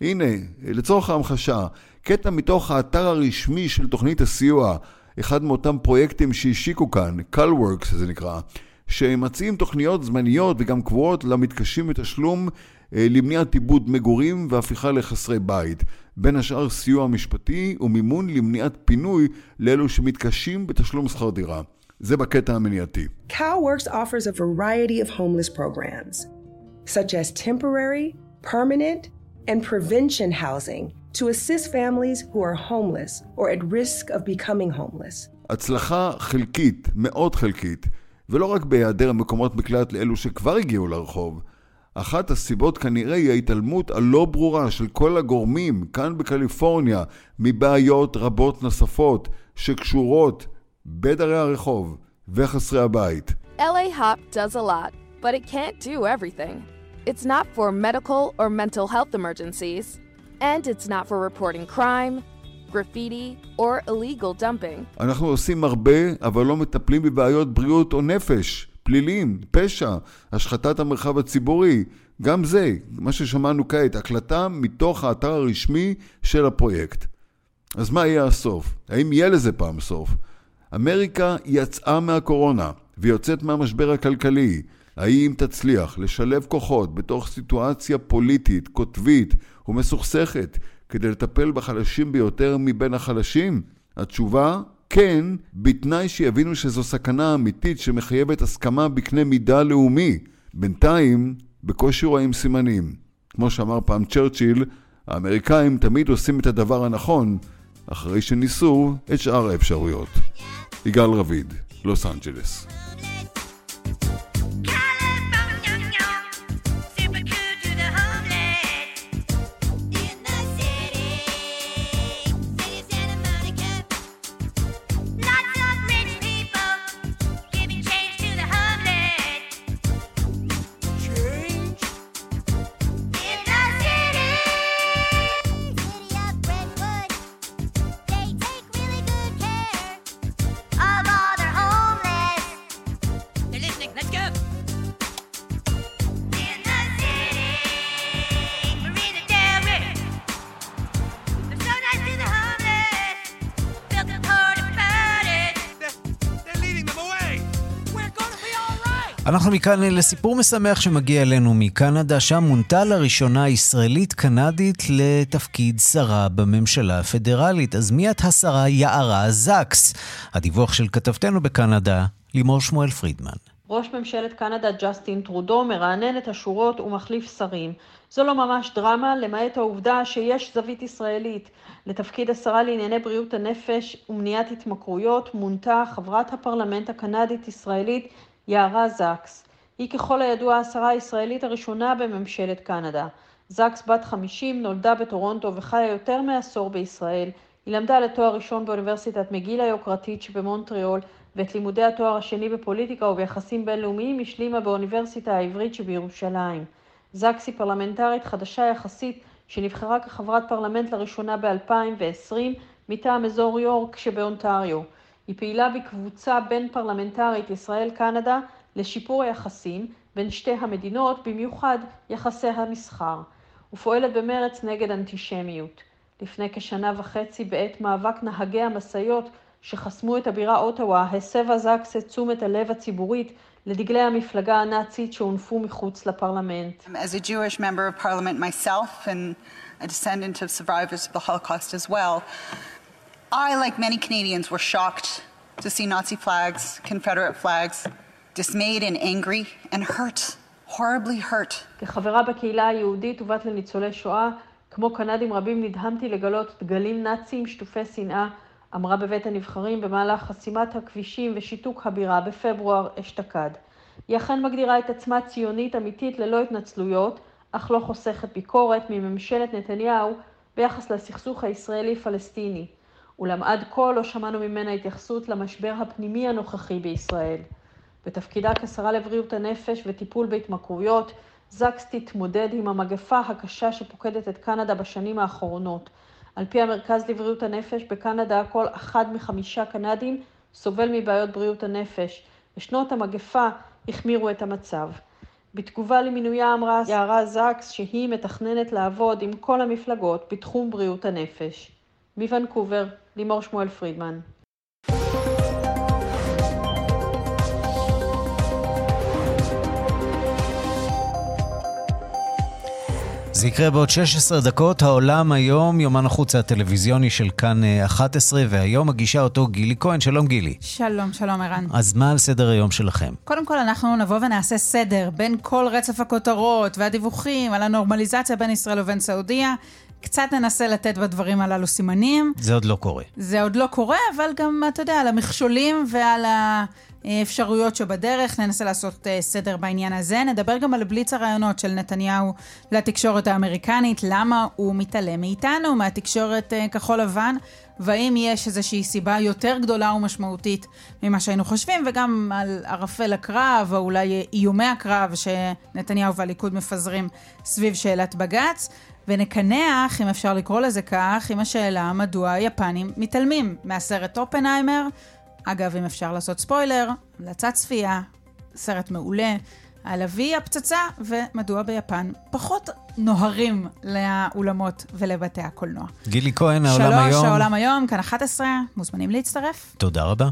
הנה, לצורך ההמחשה, קטע מתוך האתר הרשמי של תוכנית הסיוע, אחד מאותם פרויקטים שהשיקו כאן, CalWorks זה נקרא, שמציעים תוכניות זמניות וגם קבועות למתקשים בתשלום למניעת עיבוד מגורים והפיכה לחסרי בית. בין השאר סיוע משפטי ומימון למניעת פינוי לאלו שמתקשים בתשלום שכר דירה. זה בקטע המניעתי. CalWorks offers a variety of homeless programs, such as temporary, permanent, and prevention housing to assist families who are homeless or at risk of becoming homeless. הצלחה חלקית, מאוד חלקית, ולא רק בהיעדר מקומות מקלט לאלו שכבר הגיעו לרחוב, אחת הסיבות כנראה היא ההתעלמות הלא ברורה של כל הגורמים כאן בקליפורניה מבעיות רבות נוספות שקשורות בדרי הרחוב וחסרי הבית. LA Hop does a lot, but it can't do everything. It's not for medical or mental health emergencies, and it's not for reporting crime, graffiti, or illegal dumping. אנחנו עושים הרבה, אבל לא מטפלים בבעיות בריאות או נפש. פלילים, פשע, השחתת המרחב הציבורי, גם זה, מה ששמענו כעת, הקלטה מתוך האתר הרשמי של הפרויקט. אז מה יהיה הסוף? האם יהיה לזה פעם סוף? אמריקה יצאה מהקורונה ויוצאת מהמשבר הכלכלי. האם תצליח לשלב כוחות בתוך סיטואציה פוליטית, קוטבית ומסוכסכת כדי לטפל בחלשים ביותר מבין החלשים? התשובה כן, בתנאי שיבינו שזו סכנה אמיתית שמחייבת הסכמה בקנה מידה לאומי. בינתיים, בקושי רואים סימנים. כמו שאמר פעם צ'רצ'יל, האמריקאים תמיד עושים את הדבר הנכון, אחרי שניסו את שאר האפשרויות. יגאל רביד, לוס אנג'לס. מכאן לסיפור משמח שמגיע אלינו מקנדה, שם מונתה לראשונה ישראלית-קנדית לתפקיד שרה בממשלה הפדרלית. אז מי את השרה יערה זקס? הדיווח של כתבתנו בקנדה, לימור שמואל פרידמן. ראש ממשלת קנדה ג'סטין טרודו מרענן את השורות ומחליף שרים. זו לא ממש דרמה, למעט העובדה שיש זווית ישראלית. לתפקיד השרה לענייני בריאות הנפש ומניעת התמכרויות מונתה חברת הפרלמנט הקנדית-ישראלית יערה זקס. היא ככל הידוע השרה הישראלית הראשונה בממשלת קנדה. זקס בת 50 נולדה בטורונטו וחיה יותר מעשור בישראל. היא למדה לתואר ראשון באוניברסיטת מגיל היוקרתית שבמונטריאול ואת לימודי התואר השני בפוליטיקה וביחסים בינלאומיים השלימה באוניברסיטה העברית שבירושלים. זקס היא פרלמנטרית חדשה יחסית שנבחרה כחברת פרלמנט לראשונה ב-2020 מטעם אזור יורק שבאונטריו. היא פעילה בקבוצה בין פרלמנטרית ישראל-קנדה לשיפור היחסים בין שתי המדינות, במיוחד יחסי המסחר, ופועלת במרץ נגד אנטישמיות. לפני כשנה וחצי, בעת מאבק נהגי המשאיות שחסמו את הבירה אוטווה, הסבה זקס את תשומת הלב הציבורית לדגלי המפלגה הנאצית שהונפו מחוץ לפרלמנט. As a Jewish member of parliament myself and a descendant of survivors of the Holocaust as well, I, like many Canadians, were shocked to see Nazi flags, Confederate flags, dismayed and angry and hurt, horribly hurt. כחברה בקהילה היהודית ובת לניצולי שואה, כמו קנדים רבים נדהמתי לגלות דגלים נאציים שטופי שנאה, אמרה בבית הנבחרים במהלך חסימת הכבישים ושיתוק הבירה בפברואר אשתקד. היא אכן מגדירה את עצמה ציונית אמיתית ללא התנצלויות, אך לא חוסכת ביקורת מממשלת נתניהו ביחס לסכסוך הישראלי-פלסטיני. אולם עד כה לא שמענו ממנה התייחסות למשבר הפנימי הנוכחי בישראל. בתפקידה כשרה לבריאות הנפש וטיפול בהתמכרויות, זקס תתמודד עם המגפה הקשה שפוקדת את קנדה בשנים האחרונות. על פי המרכז לבריאות הנפש, בקנדה כל אחד מחמישה קנדים סובל מבעיות בריאות הנפש. בשנות המגפה החמירו את המצב. בתגובה למינויה אמרה יערה זקס שהיא מתכננת לעבוד עם כל המפלגות בתחום בריאות הנפש. מוונקובר, לימור שמואל פרידמן. זה יקרה בעוד 16 דקות, העולם היום, יומן החוץ הטלוויזיוני של כאן 11, אה, והיום מגישה אותו גילי כהן. שלום גילי. שלום, שלום ערן. אז מה על סדר היום שלכם? קודם כל, אנחנו נבוא ונעשה סדר בין כל רצף הכותרות והדיווחים על הנורמליזציה בין ישראל ובין סעודיה. קצת ננסה לתת בדברים הללו סימנים. זה עוד לא קורה. זה עוד לא קורה, אבל גם, אתה יודע, על המכשולים ועל האפשרויות שבדרך, ננסה לעשות אה, סדר בעניין הזה. נדבר גם על בליץ הרעיונות של נתניהו לתקשורת האמריקנית, למה הוא מתעלם מאיתנו, מהתקשורת אה, כחול לבן, והאם יש איזושהי סיבה יותר גדולה ומשמעותית ממה שהיינו חושבים, וגם על ערפל הקרב, או אולי איומי הקרב שנתניהו והליכוד מפזרים סביב שאלת בג"ץ. ונקנח, אם אפשר לקרוא לזה כך, עם השאלה מדוע היפנים מתעלמים מהסרט אופנהיימר. אגב, אם אפשר לעשות ספוילר, המלצת צפייה, סרט מעולה, על אבי הפצצה, ומדוע ביפן פחות נוהרים לאולמות ולבתי הקולנוע. גילי כהן, העולם היום. שלוש, העולם היום, כאן 11, מוזמנים להצטרף. תודה רבה.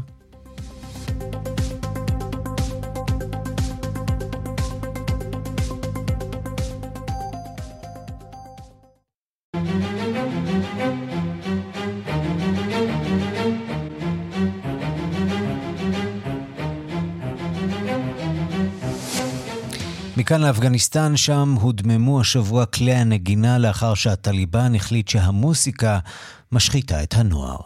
מכאן לאפגניסטן, שם הודממו השבוע כלי הנגינה לאחר שהטליבן החליט שהמוסיקה משחיתה את הנוער.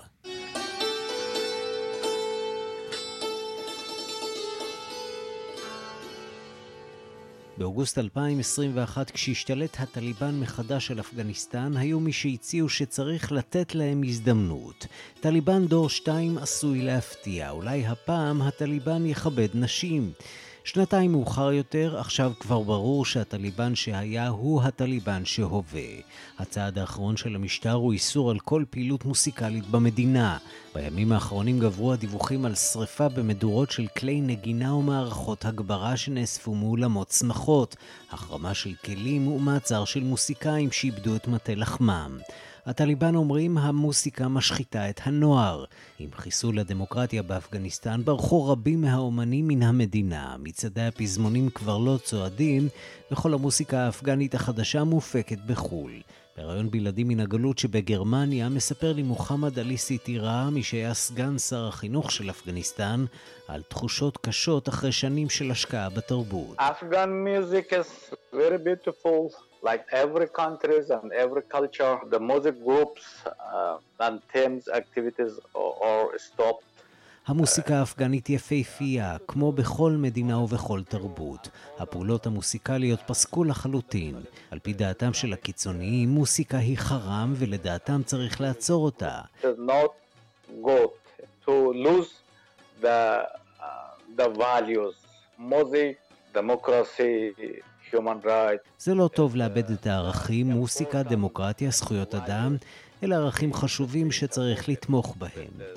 באוגוסט 2021, כשהשתלט הטליבן מחדש על אפגניסטן, היו מי שהציעו שצריך לתת להם הזדמנות. טליבן דור 2 עשוי להפתיע, אולי הפעם הטליבן יכבד נשים. שנתיים מאוחר יותר, עכשיו כבר ברור שהטליבן שהיה הוא הטליבן שהווה. הצעד האחרון של המשטר הוא איסור על כל פעילות מוסיקלית במדינה. בימים האחרונים גברו הדיווחים על שריפה במדורות של כלי נגינה ומערכות הגברה שנאספו מאולמות שמחות, החרמה של כלים ומעצר של מוסיקאים שאיבדו את מטה לחמם. הטליבן אומרים המוסיקה משחיתה את הנוער. עם חיסול הדמוקרטיה באפגניסטן ברחו רבים מהאומנים מן המדינה. מצעדי הפזמונים כבר לא צועדים, וכל המוסיקה האפגנית החדשה מופקת בחו"ל. בריאיון בלעדי מן הגלות שבגרמניה מספר לי מוחמד עלי סיטירה, מי שהיה סגן שר החינוך של אפגניסטן, על תחושות קשות אחרי שנים של השקעה בתרבות. Afghan music is very beautiful. Like every countries and every culture, the music groups uh, and teams activities are stopped. המוסיקה האפגנית יפהפייה, כמו בכל מדינה ובכל תרבות. הפעולות המוסיקליות פסקו לחלוטין. על פי דעתם של הקיצוניים, מוסיקה היא חרם, ולדעתם צריך לעצור אותה. זה לא טוב לאבד את הערכים, מוסיקה, דמוקרטיה, זכויות אדם, אלה ערכים חשובים שצריך לתמוך בהם.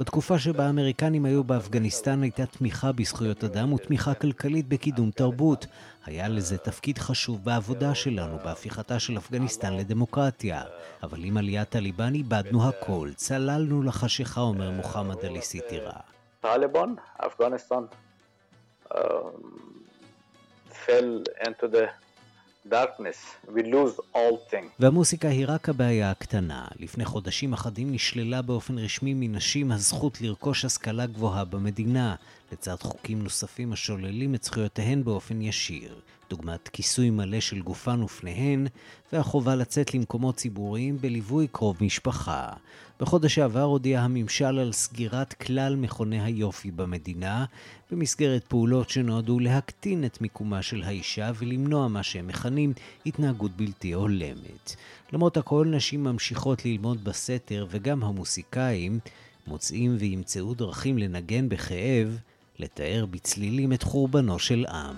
בתקופה שבה האמריקנים היו באפגניסטן הייתה תמיכה בזכויות אדם ותמיכה כלכלית בקידום תרבות. היה לזה תפקיד חשוב בעבודה שלנו, בהפיכתה של אפגניסטן לדמוקרטיה. אבל עם עליית טליבן איבדנו הכל, צללנו לחשיכה, אומר מוחמד עלי סיטירה. טליבן, אפגניסטן, fell into the darkness, we lose all things. והמוסיקה היא רק הבעיה הקטנה. לפני חודשים אחדים נשללה באופן רשמי מנשים הזכות לרכוש השכלה גבוהה במדינה, לצד חוקים נוספים השוללים את זכויותיהן באופן ישיר. דוגמת כיסוי מלא של גופן ופניהן, והחובה לצאת למקומות ציבוריים בליווי קרוב משפחה. בחודש שעבר הודיע הממשל על סגירת כלל מכוני היופי במדינה, במסגרת פעולות שנועדו להקטין את מיקומה של האישה ולמנוע מה שהם מכנים התנהגות בלתי הולמת. למרות הכל, נשים ממשיכות ללמוד בסתר, וגם המוסיקאים מוצאים וימצאו דרכים לנגן בכאב, לתאר בצלילים את חורבנו של עם.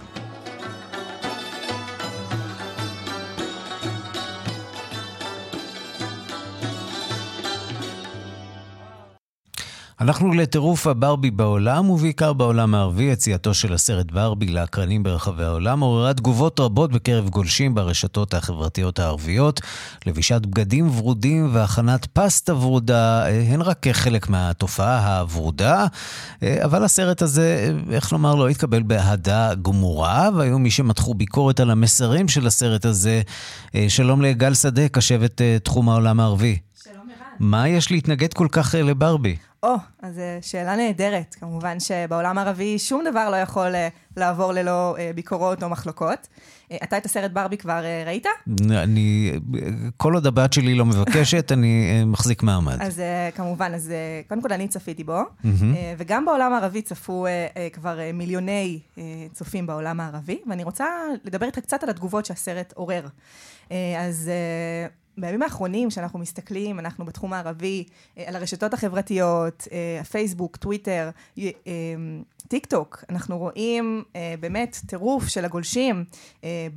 הלכנו לטירוף הברבי בעולם, ובעיקר בעולם הערבי. יציאתו של הסרט ברבי לאקרנים ברחבי העולם עוררה תגובות רבות בקרב גולשים ברשתות החברתיות הערביות. לבישת בגדים ורודים והכנת פסטה ורודה אה, הן רק חלק מהתופעה הוורודה, אה, אבל הסרט הזה, איך לומר, לא התקבל באהדה גמורה, והיו מי שמתחו ביקורת על המסרים של הסרט הזה. אה, שלום לגל שדה, קשבת תחום העולם הערבי. שלום ערן. מה יש להתנגד כל כך לברבי? או, oh, אז אה, שאלה נהדרת. כמובן שבעולם הערבי שום דבר לא יכול אה, לעבור ללא אה, ביקורות או מחלוקות. אתה את הסרט ברבי כבר ראית? אני, כל עוד הבת שלי לא מבקשת, אני מחזיק מעמד. אז כמובן, אז קודם כל אני צפיתי בו, וגם בעולם הערבי צפו כבר מיליוני צופים בעולם הערבי, ואני רוצה לדבר איתך קצת על התגובות שהסרט עורר. אז בימים האחרונים, כשאנחנו מסתכלים, אנחנו בתחום הערבי, אה, על הרשתות החברתיות, אה, הפייסבוק, טוויטר, אה, טיק טוק, אנחנו רואים באמת טירוף של הגולשים,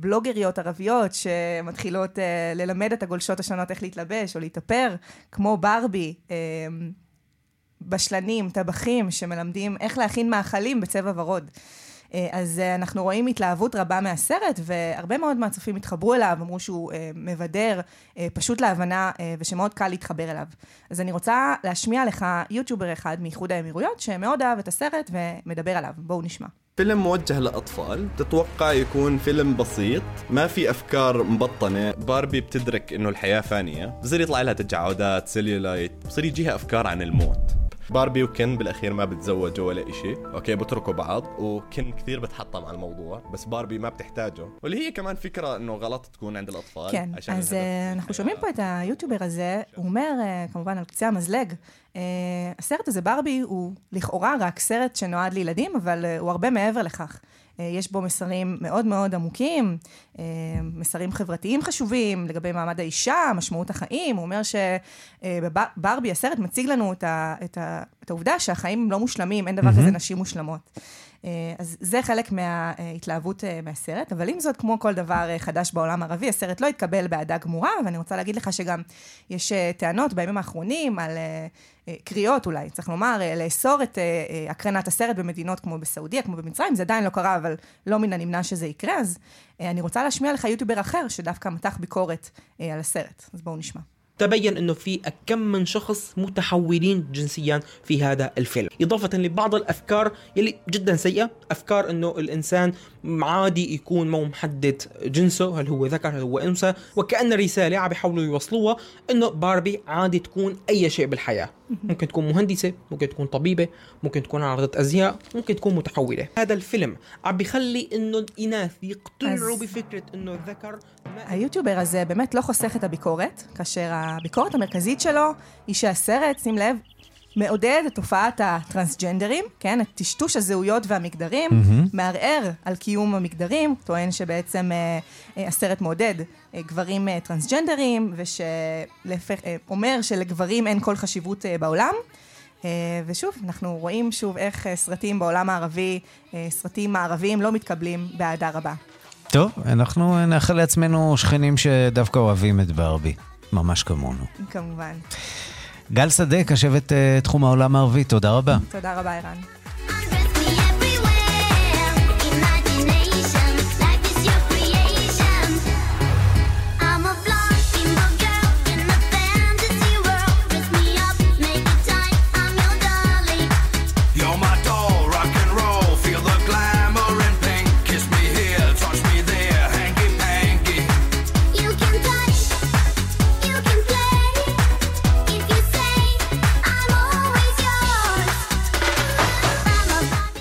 בלוגריות ערביות שמתחילות ללמד את הגולשות השונות איך להתלבש או להתאפר, כמו ברבי. בשלנים, טבחים, שמלמדים איך להכין מאכלים בצבע ורוד. אה, אז אה, אנחנו רואים התלהבות רבה מהסרט, והרבה מאוד מהצופים התחברו אליו, אמרו שהוא אה, מבדר, פשוט להבנה, ושמאוד קל להתחבר אליו. אז אני רוצה להשמיע לך יוטיובר אחד מאיחוד האמירויות, שמאוד אהב את הסרט ומדבר עליו. בואו נשמע. فيلم موجه للأطفال تتوقع يكون فيلم بسيط ما في أفكار مبطنة باربي بتدرك إنه الحياة فانية بصير يطلع لها تجاعدات سيليولايت بصير يجيها أفكار عن الموت باربي وكن بالاخير ما بتزوجوا ولا إشي اوكي بتركوا بعض وكن كثير بتحطم على الموضوع بس باربي ما بتحتاجه واللي هي كمان فكره انه غلط تكون عند الاطفال כן, אז אנחנו שומעים פה את היוטיובר הזה, הוא אומר, כמובן על קצה המזלג, הסרט הזה ברבי הוא לכאורה רק סרט שנועד לילדים, אבל הוא הרבה מעבר לכך. אה, יש בו מסרים מאוד מאוד עמוקים, אה, מסרים חברתיים חשובים לגבי מעמד האישה, משמעות החיים. הוא אומר שברבי, הסרט מציג לנו את, ה, את, ה, את העובדה שהחיים הם לא מושלמים, אין דבר mm-hmm. כזה נשים מושלמות. אה, אז זה חלק מההתלהבות מהסרט, אבל עם זאת, כמו כל דבר חדש בעולם הערבי, הסרט לא התקבל באהדה גמורה, ואני רוצה להגיד לך שגם יש טענות בימים האחרונים על אה, קריאות אולי, צריך לומר, אה, לאסור את אה, הקרנת הסרט במדינות כמו בסעודיה, כמו במצרים, זה עדיין לא קרה, אבל לא מן הנמנע שזה יקרה, אז אני רוצה להשמיע לך יוטיובר אחר, שדווקא מתח ביקורת על הסרט, אז בואו נשמע. تبين إنه في كم من شخص متحولين جنسيا في هذا الفيلم. إضافة لبعض الأفكار يلي جدا سيئة أفكار إنه الإنسان عادي يكون مو محدد جنسه هل هو ذكر هل هو انثى وكان رساله عم بيحاولوا يوصلوها انه باربي عادي تكون اي شيء بالحياه ممكن تكون مهندسه ممكن تكون طبيبه ممكن تكون عارضه ازياء ممكن تكون متحوله هذا الفيلم عم بيخلي انه الاناث يقتنعوا بفكره انه الذكر היוטיובר הזה באמת לא חוסך את הביקורת, כאשר הביקורת המרכזית שלו היא שהסרט, שים לב, מעודד את תופעת הטרנסג'נדרים, כן? את טשטוש הזהויות והמגדרים, mm-hmm. מערער על קיום המגדרים, טוען שבעצם אה, אה, הסרט מעודד אה, גברים אה, טרנסג'נדרים, ושאומר אה, שלגברים אין כל חשיבות אה, בעולם. אה, ושוב, אנחנו רואים שוב איך אה, סרטים בעולם הערבי, אה, סרטים מערביים לא מתקבלים באהדה רבה. טוב, אנחנו נאחל לעצמנו שכנים שדווקא אוהבים את ברבי, ממש כמונו. כמובן. גל שדה, קשבת תחום העולם הערבי, תודה רבה. תודה רבה, ערן.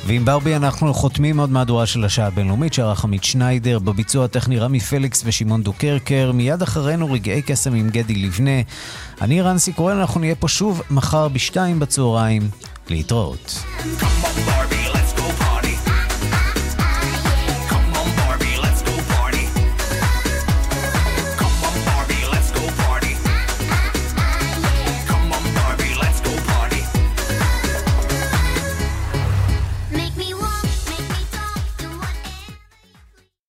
ועם ברבי אנחנו חותמים עוד מהדורה של השעה הבינלאומית שערך עמית שניידר, בביצוע הטכני רמי פליקס ושמעון דוקרקר, מיד אחרינו רגעי קסם עם גדי לבנה. אני רנסי קורן, אנחנו נהיה פה שוב מחר בשתיים בצהריים. להתראות. Come on,